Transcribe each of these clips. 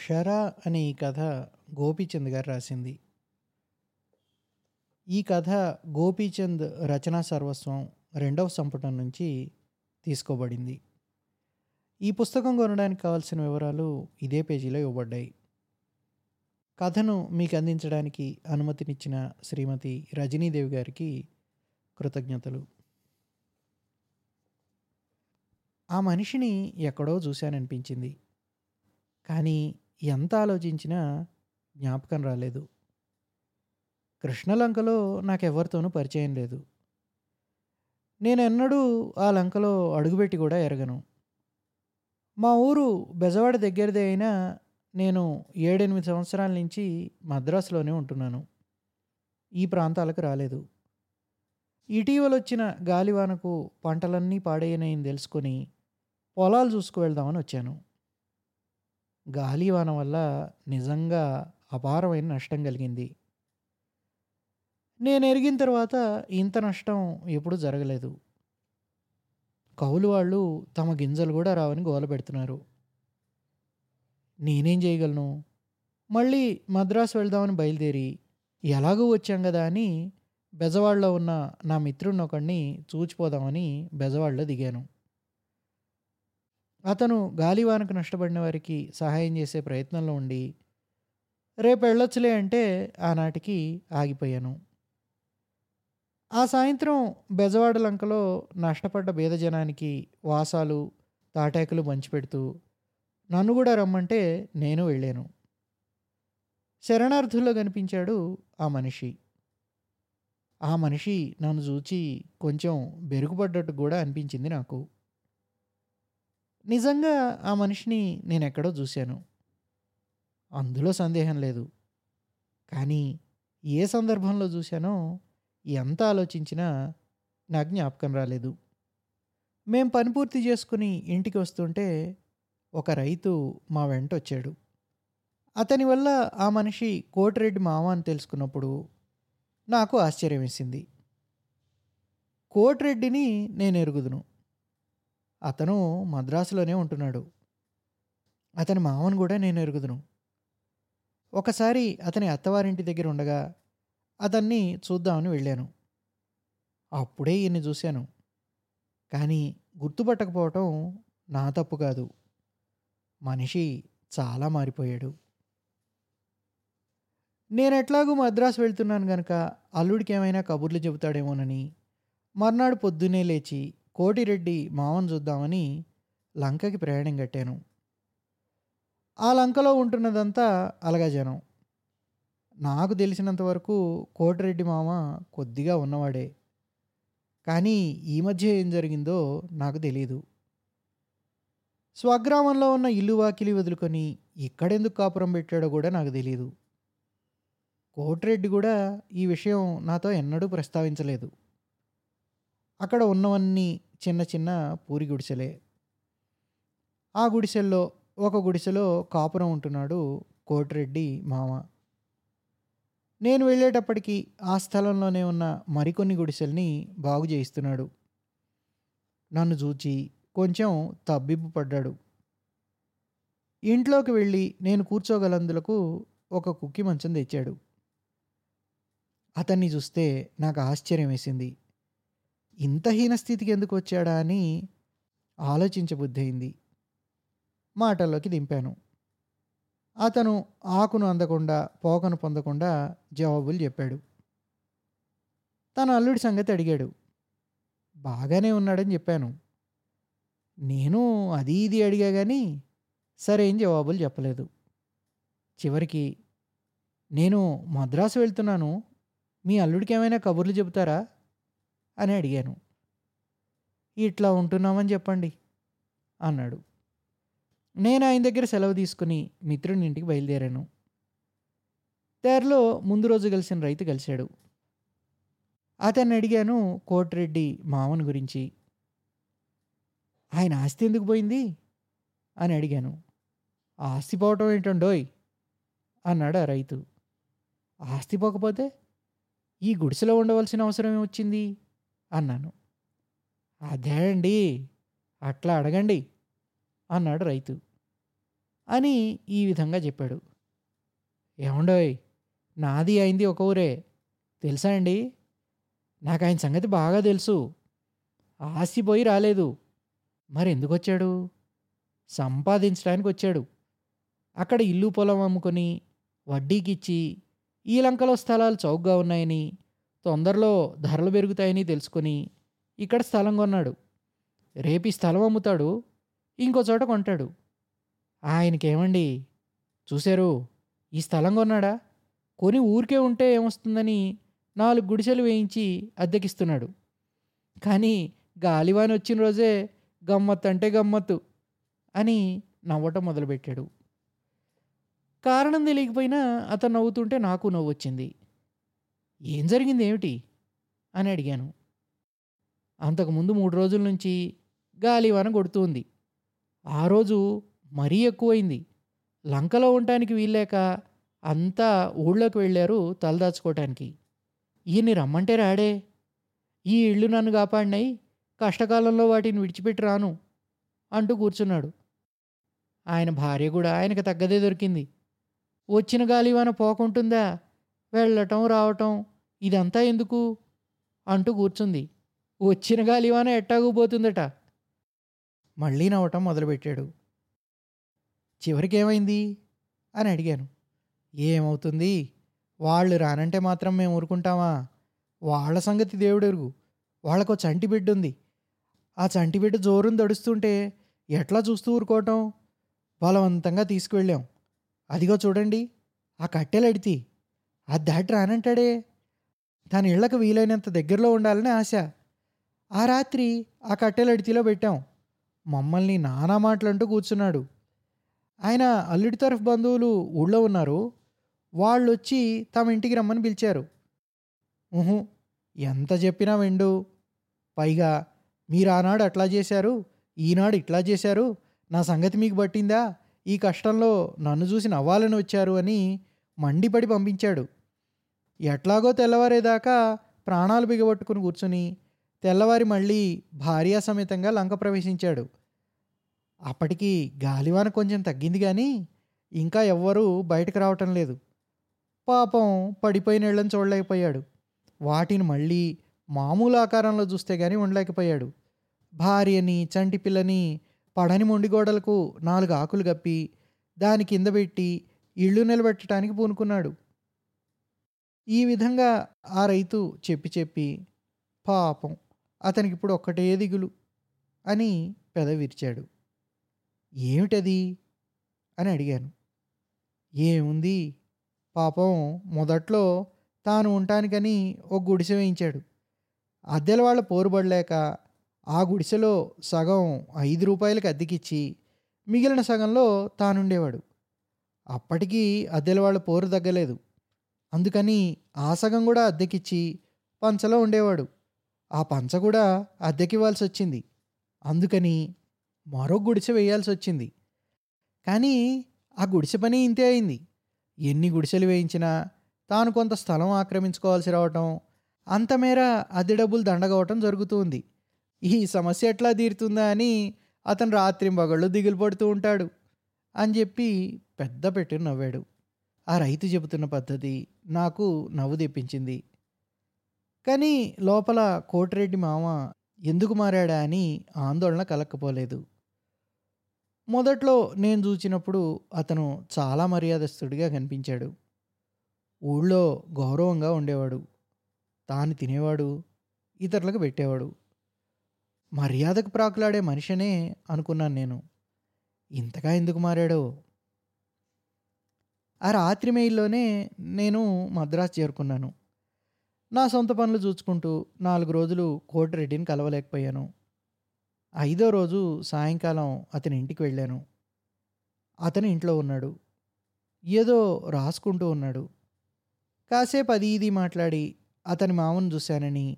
'షరా' అనే ఈ కథ గోపీచంద్ గారు రాసింది. ఈ కథ గోపీచంద్ రచనా సర్వస్వం రెండవ సంపుటం నుంచి తీసుకోబడింది. ఈ పుస్తకం కొనడానికి కావాల్సిన వివరాలు ఇదే పేజీలో ఇవ్వబడ్డాయి. కథను మీకు అందించడానికి అనుమతినిచ్చిన శ్రీమతి రజనీదేవి గారికి కృతజ్ఞతలు. ఆ మనిషిని ఎక్కడో చూశాననిపించింది. కానీ ఎంత ఆలోచించినా జ్ఞాపకం రాలేదు. కృష్ణలంకలో నాకెవరితోనూ పరిచయం లేదు. నేనెన్నడూ ఆ లంకలో అడుగుపెట్టి కూడా ఎరగను. మా ఊరు బెజవాడ దగ్గరదే అయినా నేను 7, 8 సంవత్సరాల నుంచి మద్రాసులోనే ఉంటున్నాను. ఈ ప్రాంతాలకు రాలేదు. ఇటీవల వచ్చిన గాలివానకు పంటలన్నీ పాడయ్యాయని తెలుసుకొని పొలాలు చూసుకు వెళ్దామని వచ్చాను. గాలివాన వల్ల నిజంగా అపారమైన నష్టం కలిగింది. నేను ఎరిగిన తర్వాత ఇంత నష్టం ఎప్పుడూ జరగలేదు. కౌలు వాళ్ళు తమ గింజలు కూడా రావని గోల పెడుతున్నారు. నేనేం చేయగలను? మళ్ళీ మద్రాసు వెళ్దామని బయలుదేరి ఎలాగూ వచ్చాం కదా అని బెజవాడలో ఉన్న నా మిత్రుడినొకడిని చూచిపోదామని బెజవాడలో దిగాను. అతను గాలివానకు నష్టపడిన వారికి సహాయం చేసే ప్రయత్నంలో ఉండి రేపు వెళ్ళొచ్చులే అంటే ఆనాటికి ఆగిపోయాను. ఆ సాయంత్రం బెజవాడ లంకలో నష్టపడ్డ బీదజనానికి వాసాలు, తాటాకులు పంచిపెడుతూ నన్ను కూడా రమ్మంటే నేను వెళ్ళాను. శరణార్థుల్లో కనిపించాడు ఆ మనిషి. ఆ మనిషి నన్ను చూచి కొంచెం బెరుగుపడ్డట్టు కూడా అనిపించింది నాకు. నిజంగా ఆ మనిషిని నేను ఎక్కడో చూశాను. అందులో సందేహం లేదు. కానీ ఏ సందర్భంలో చూశానో ఎంత ఆలోచించినా నాకు జ్ఞాపకం రాలేదు. మేం పని పూర్తి చేసుకుని ఇంటికి వస్తుంటే ఒక రైతు మా వెంట వచ్చాడు అతని వల్ల ఆ మనిషి కోటిరెడ్డి మావ అని తెలుసుకున్నప్పుడు నాకు ఆశ్చర్యమేసింది. కోటిరెడ్డిని నేనెరుగుదును. అతను మద్రాసులోనే ఉంటున్నాడు. అతని మామను కూడా నేను ఎరుగుదును ఒకసారి అతని అత్తవారింటి దగ్గర ఉండగా అతన్ని చూద్దామని వెళ్ళాను. అప్పుడే ఈయన్ని చూశాను. కానీ గుర్తుపట్టకపోవటం నా తప్పు కాదు. మనిషి చాలా మారిపోయాడు. నేను ఎట్లాగూ మద్రాసు వెళ్తున్నాను గనక అల్లుడికేమైనా కబుర్లు చెబుతాడేమోనని మర్నాడు పొద్దున్నే లేచి కోటిరెడ్డి మామను చూద్దామని లంకకి ప్రయాణం కట్టాను. ఆ లంకలో ఉంటున్నదంతా అలగజనం. నాకు తెలిసినంత వరకు కోటిరెడ్డి మామ కొద్దిగా ఉన్నవాడే. కానీ ఈ మధ్య ఏం జరిగిందో నాకు తెలియదు స్వగ్రామంలో ఉన్న ఇల్లు వాకిలి వదులుకొని ఇక్కడెందుకు కాపురం పెట్టాడో కూడా నాకు తెలియదు కోటిరెడ్డి కూడా ఈ విషయం నాతో ఎన్నడూ ప్రస్తావించలేదు. అక్కడ ఉన్నవన్నీ చిన్న చిన్న పూరి గుడిసెలే. ఆ గుడిసెల్లో ఒక గుడిసెలో కాపురం ఉంటున్నాడు కోటిరెడ్డి మామ. నేను వెళ్ళేటప్పటికి ఆ స్థలంలోనే ఉన్న మరికొన్ని గుడిసెల్ని బాగు చేయిస్తున్నాడు. నన్ను చూచి కొంచెం తబ్బిబ్బు పడ్డాడు. ఇంట్లోకి వెళ్ళి నేను కూర్చోగలందులకు ఒక కుక్కి మంచం తెచ్చాడు. అతన్ని చూస్తే నాకు ఆశ్చర్యం వేసింది ఇంత హీనస్థితికి ఎందుకు వచ్చాడా అని ఆలోచించబుద్ధయింది. మాటల్లోకి దింపాను. అతను ఆకును అందకుండా పోకను పొందకుండా జవాబులు చెప్పాడు. తన అల్లుడి సంగతి అడిగాడు. బాగానే ఉన్నాడని చెప్పాను. నేను అది ఇది అడిగా కానీ సరైన జవాబులు చెప్పలేదు. చివరికి నేను మద్రాసు వెళ్తున్నాను. మీ అల్లుడికి ఏమైనా కబుర్లు చెబుతారా? అని అడిగాను. ఇట్లా ఉంటున్నామని చెప్పండి అన్నాడు. నేను ఆయన దగ్గర సెలవు తీసుకుని మిత్రుని ఇంటికి బయలుదేరాను. దారిలో ముందు రోజు కలిసిన రైతు కలిశాడు. అతన్ని అడిగాను కోటిరెడ్డి మావని గురించి. ఆయన ఆస్తి ఎందుకు పోయింది? అని అడిగాను. ఆస్తి పోవటం ఏంటండోయ్? అన్నాడు ఆ రైతు. ఆస్తి పోకపోతే ఈ గుడిసెలో ఉండవలసిన అవసరం ఏమొచ్చింది? అన్నాను. అదే అండి అట్లా అడగండి అన్నాడు రైతు. అని ఈ విధంగా చెప్పాడు. ఏమండోయ్ నాది అయింది ఒక ఊరే. తెలుసా అండి? నాకు ఆయన సంగతి బాగా తెలుసు. ఆసిపోయి రాలేదు. మరి ఎందుకు వచ్చాడు సంపాదించడానికి వచ్చాడు అక్కడ ఇల్లు పొలం అమ్ముకొని వడ్డీకిచ్చి ఈ లంకలో స్థలాలు చౌకగా ఉన్నాయని తొందరలో ధరలు పెరుగుతాయని తెలుసుకొని ఇక్కడ స్థలం కొన్నాడు. రేపు ఈ స్థలం అమ్ముతాడు ఇంకో చోట కొంటాడు. ఆయనకేమండి? చూశారు ఈ స్థలం కొన్నాడా? కొని ఊరికే ఉంటే ఏమొస్తుందని నాలుగు గుడిసెలు వేయించి అద్దెకిస్తున్నాడు. కానీ గాలివాని వచ్చిన రోజే గమ్మత్తు అంటే గమ్మత్తు అని నవ్వటం మొదలుపెట్టాడు. కారణం తెలియకపోయినా అతను నవ్వుతుంటే నాకు నవ్వు వచ్చింది ఏం జరిగింది ఏమిటి? అని అడిగాను. అంతకుముందు మూడు రోజుల నుంచి గాలివాన కొడుతుంది. ఆ రోజు మరీ ఎక్కువైంది. లంకలో ఉండటానికి వీల్లేక అంతా ఊళ్ళోకి వెళ్ళారు తలదాచుకోవటానికి ఈయన్ని రమ్మంటే రాడే. ఈ ఇళ్ళు నన్ను కాపాడినాయి. కష్టకాలంలో వాటిని విడిచిపెట్టి రాను అంటూ కూర్చున్నాడు. ఆయన భార్య కూడా ఆయనకు తగ్గదే దొరికింది. వచ్చిన గాలివాన పోకుంటుందా? వెళ్ళటం రావటం ఇదంతా ఎందుకు? అంటూ కూర్చుంది. వచ్చిన గాలివాన ఎట్టాగుపోతుందట మళ్ళీ నవ్వటం మొదలుపెట్టాడు. చివరికి ఏమైంది అని అడిగాను. ఏమవుతుంది? వాళ్ళు రానంటే మాత్రం మేము ఊరుకుంటామా? వాళ్ళ సంగతి దేవుడెరుగు. వాళ్ళకు చంటి బిడ్డ ఉంది ఆ చంటి బిడ్డ జోరుని దడుస్తుంటే ఎట్లా చూస్తూ ఊరుకోవటం? బలవంతంగా తీసుకువెళ్ళాం. అదిగో చూడండి. ఆ కట్టెలడితి. అది దాటి రానంటాడే? తన ఇళ్ళకు వీలైనంత దగ్గరలో ఉండాలని ఆశ. ఆ రాత్రి ఆ కట్టెలడితిలో పెట్టాం. మమ్మల్ని నానా మాటలంటూ కూర్చున్నాడు. ఆయన అల్లుడి తరఫు బంధువులు ఊళ్ళో ఉన్నారు. వాళ్ళు వచ్చి తమ ఇంటికి రమ్మని పిలిచారు. ఊహు ఎంత చెప్పినా వెండు. పైగా మీరు ఆనాడు అట్లా చేశారు ఈనాడు ఇట్లా చేశారు. నా సంగతి మీకు పట్టిందా? ఈ కష్టంలో నన్ను చూసి నవ్వాలని వచ్చారు అని మండిపడి పంపించాడు. ఎట్లాగో తెల్లవారేదాకా ప్రాణాలు బిగబట్టుకుని కూర్చుని తెల్లవారి మళ్ళీ భార్యా సమేతంగా లంక ప్రవేశించాడు. అప్పటికి గాలివాన కొంచెం తగ్గింది కానీ ఇంకా ఎవ్వరూ బయటకు రావటం లేదు. పాపం పడిపోయిన ఇళ్ళని చూడలేకపోయాడు. వాటిని మళ్ళీ మామూలు ఆకారంలో చూస్తే కానీ ఉండలేకపోయాడు. భార్యని చంటి పిల్లని పడని మొండిగోడలకు నాలుగు ఆకులు కప్పి దాని కింద పెట్టి ఇళ్ళు నిలబెట్టడానికి పూనుకున్నాడు. ఈ విధంగా ఆ రైతు చెప్పి చెప్పి పాపం అతనికి ఇప్పుడు ఒక్కటే దిగులు అని పెద విరిచాడు ఏమిటది? అని అడిగాను. ఏముంది? పాపం మొదట్లో తాను ఉండటానికని ఒక గుడిసె వేయించాడు. అద్దెల వాళ్ళ పోరుబడలేక ఆ గుడిసెలో సగం ఐదు రూపాయలకి అద్దెకిచ్చి మిగిలిన సగంలో తానుండేవాడు. అప్పటికీ అద్దెల వాళ్ళ పోరు తగ్గలేదు. అందుకని ఆ సగం కూడా అద్దెకిచ్చి పంచలో ఉండేవాడు. ఆ పంచ కూడా అద్దెకివ్వాల్సి వచ్చింది అందుకని మరో గుడిసె వేయాల్సి వచ్చింది కానీ ఆ గుడిసె పని ఇంతే అయింది. ఎన్ని గుడిసెలు వేయించినా తాను కొంత స్థలం ఆక్రమించుకోవాల్సి రావటం అంతమేర అద్దె డబ్బులు దండగవటం జరుగుతుంది ఈ సమస్య ఎట్లా తీరుతుందా అని అతను రాత్రింబగళ్ళు దిగులు పడుతూ ఉంటాడు అని చెప్పి పెద్ద పెట్టి నవ్వాడు. ఆ రైతు చెబుతున్న పద్ధతి నాకు నవ్వు తెప్పించింది. కానీ లోపల కోటిరెడ్డి మామ ఎందుకు మారాడా అని ఆందోళన కలక్కపోలేదు. మొదట్లో నేను చూచినప్పుడు అతను చాలా మర్యాదస్తుడిగా కనిపించాడు. ఊళ్ళో గౌరవంగా ఉండేవాడు. తాను తినేవాడు ఇతరులకు పెట్టేవాడు. మర్యాదకు ప్రాకులాడే మనిషినే అనుకున్నాను నేను. ఇంతగా ఎందుకు మారాడో ఆ రాత్రి మెయిల్లోనే నేను మద్రాసు చేరుకున్నాను. నా సొంత పనులు చూసుకుంటూ నాలుగు రోజులు కోటిరెడ్డిని కలవలేకపోయాను. ఐదో రోజు సాయంకాలం అతని ఇంటికి వెళ్ళాను. అతను ఇంట్లో ఉన్నాడు. ఏదో రాసుకుంటూ ఉన్నాడు. కాసేపు అది ఇది మాట్లాడి అతని మామను చూశానని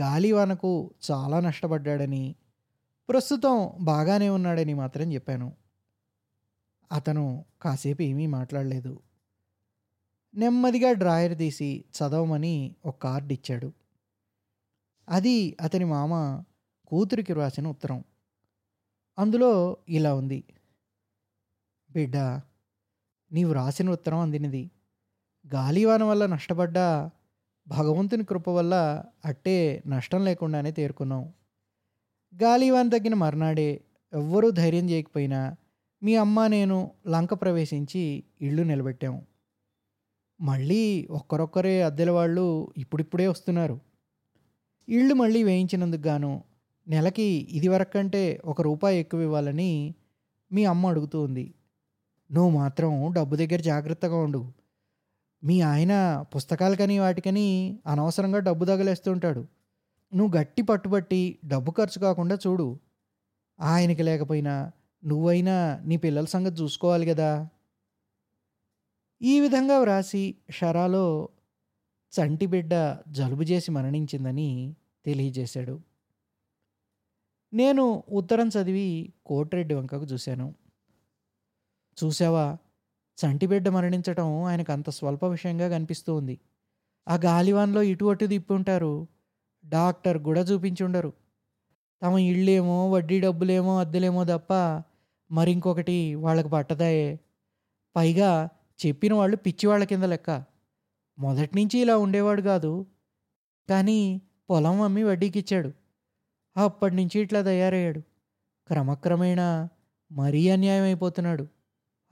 గాలివానకు చాలా నష్టపడ్డాడని ప్రస్తుతం బాగానే ఉన్నాడని మాత్రం చెప్పాను. అతను కాసేపు ఏమీ మాట్లాడలేదు. నెమ్మదిగా డ్రాయర్ తీసి చదవమని ఒక కార్డు ఇచ్చాడు. అది అతని మామ కూతురికి వ్రాసిన ఉత్తరం. అందులో ఇలా ఉంది. బిడ్డా నీవు రాసిన ఉత్తరం అందినది. గాలివాన వల్ల నష్టపడ్డా భగవంతుని కృప వల్ల అట్టే నష్టం లేకుండానే తేరుకున్నాం గాలివాన్ తగ్గిన మర్నాడే ఎవ్వరూ ధైర్యం చేయకపోయినా మీ అమ్మ నేను లంక ప్రవేశించి ఇల్లు నిలబెట్టాము. మళ్ళీ ఒక్కరొక్కరే అద్దెల వాళ్ళు ఇప్పుడిప్పుడే వస్తున్నారు. ఇళ్ళు మళ్ళీ వేయించినందుకు గాను నెలకి ఇదివరకు కంటే ఒక రూపాయి ఎక్కువ ఇవ్వాలని మీ అమ్మ అడుగుతూ ఉంది. నువ్వు మాత్రం డబ్బు దగ్గర జాగ్రత్తగా ఉండు. మీ ఆయన పుస్తకాలకని వాటికని అనవసరంగా డబ్బు తగలేస్తుంటాడు నువ్వు గట్టి పట్టుబట్టి డబ్బు ఖర్చు కాకుండా చూడు. ఆయనకి లేకపోయినా నువ్వైనా నీ పిల్లల సంగతి చూసుకోవాలి కదా? ఈ విధంగా వ్రాసి షరాలో చంటి బిడ్డ జలుబు చేసి మరణించిందని తెలియజేశాడు. నేను ఉత్తరం చదివి కోటిరెడ్డి వంకకు చూశాను. చూసావా చంటిబిడ్డ మరణించటం ఆయనకు అంత స్వల్ప విషయంగా కనిపిస్తూ ఉంది ఆ గాలివాన్లో ఇటు అటు తిప్పి ఉంటారు. డాక్టర్ కూడా చూపించుండరు. తమ ఇళ్ళేమో వడ్డీ డబ్బులేమో అద్దెలేమో తప్ప మరింకొకటి వాళ్ళకి పట్టదాయే పైగా చెప్పిన వాళ్ళు పిచ్చివాళ్ళ కింద లెక్క. మొదటి నుంచి ఇలా ఉండేవాడు కాదు. కానీ పొలం అమ్మి వడ్డీకి ఇచ్చాడు. అప్పటి నుంచి ఇట్లా తయారయ్యాడు. క్రమక్రమేణా మరీ అన్యాయం అయిపోతున్నాడు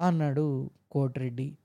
అన్నాడు కోటిరెడ్డి.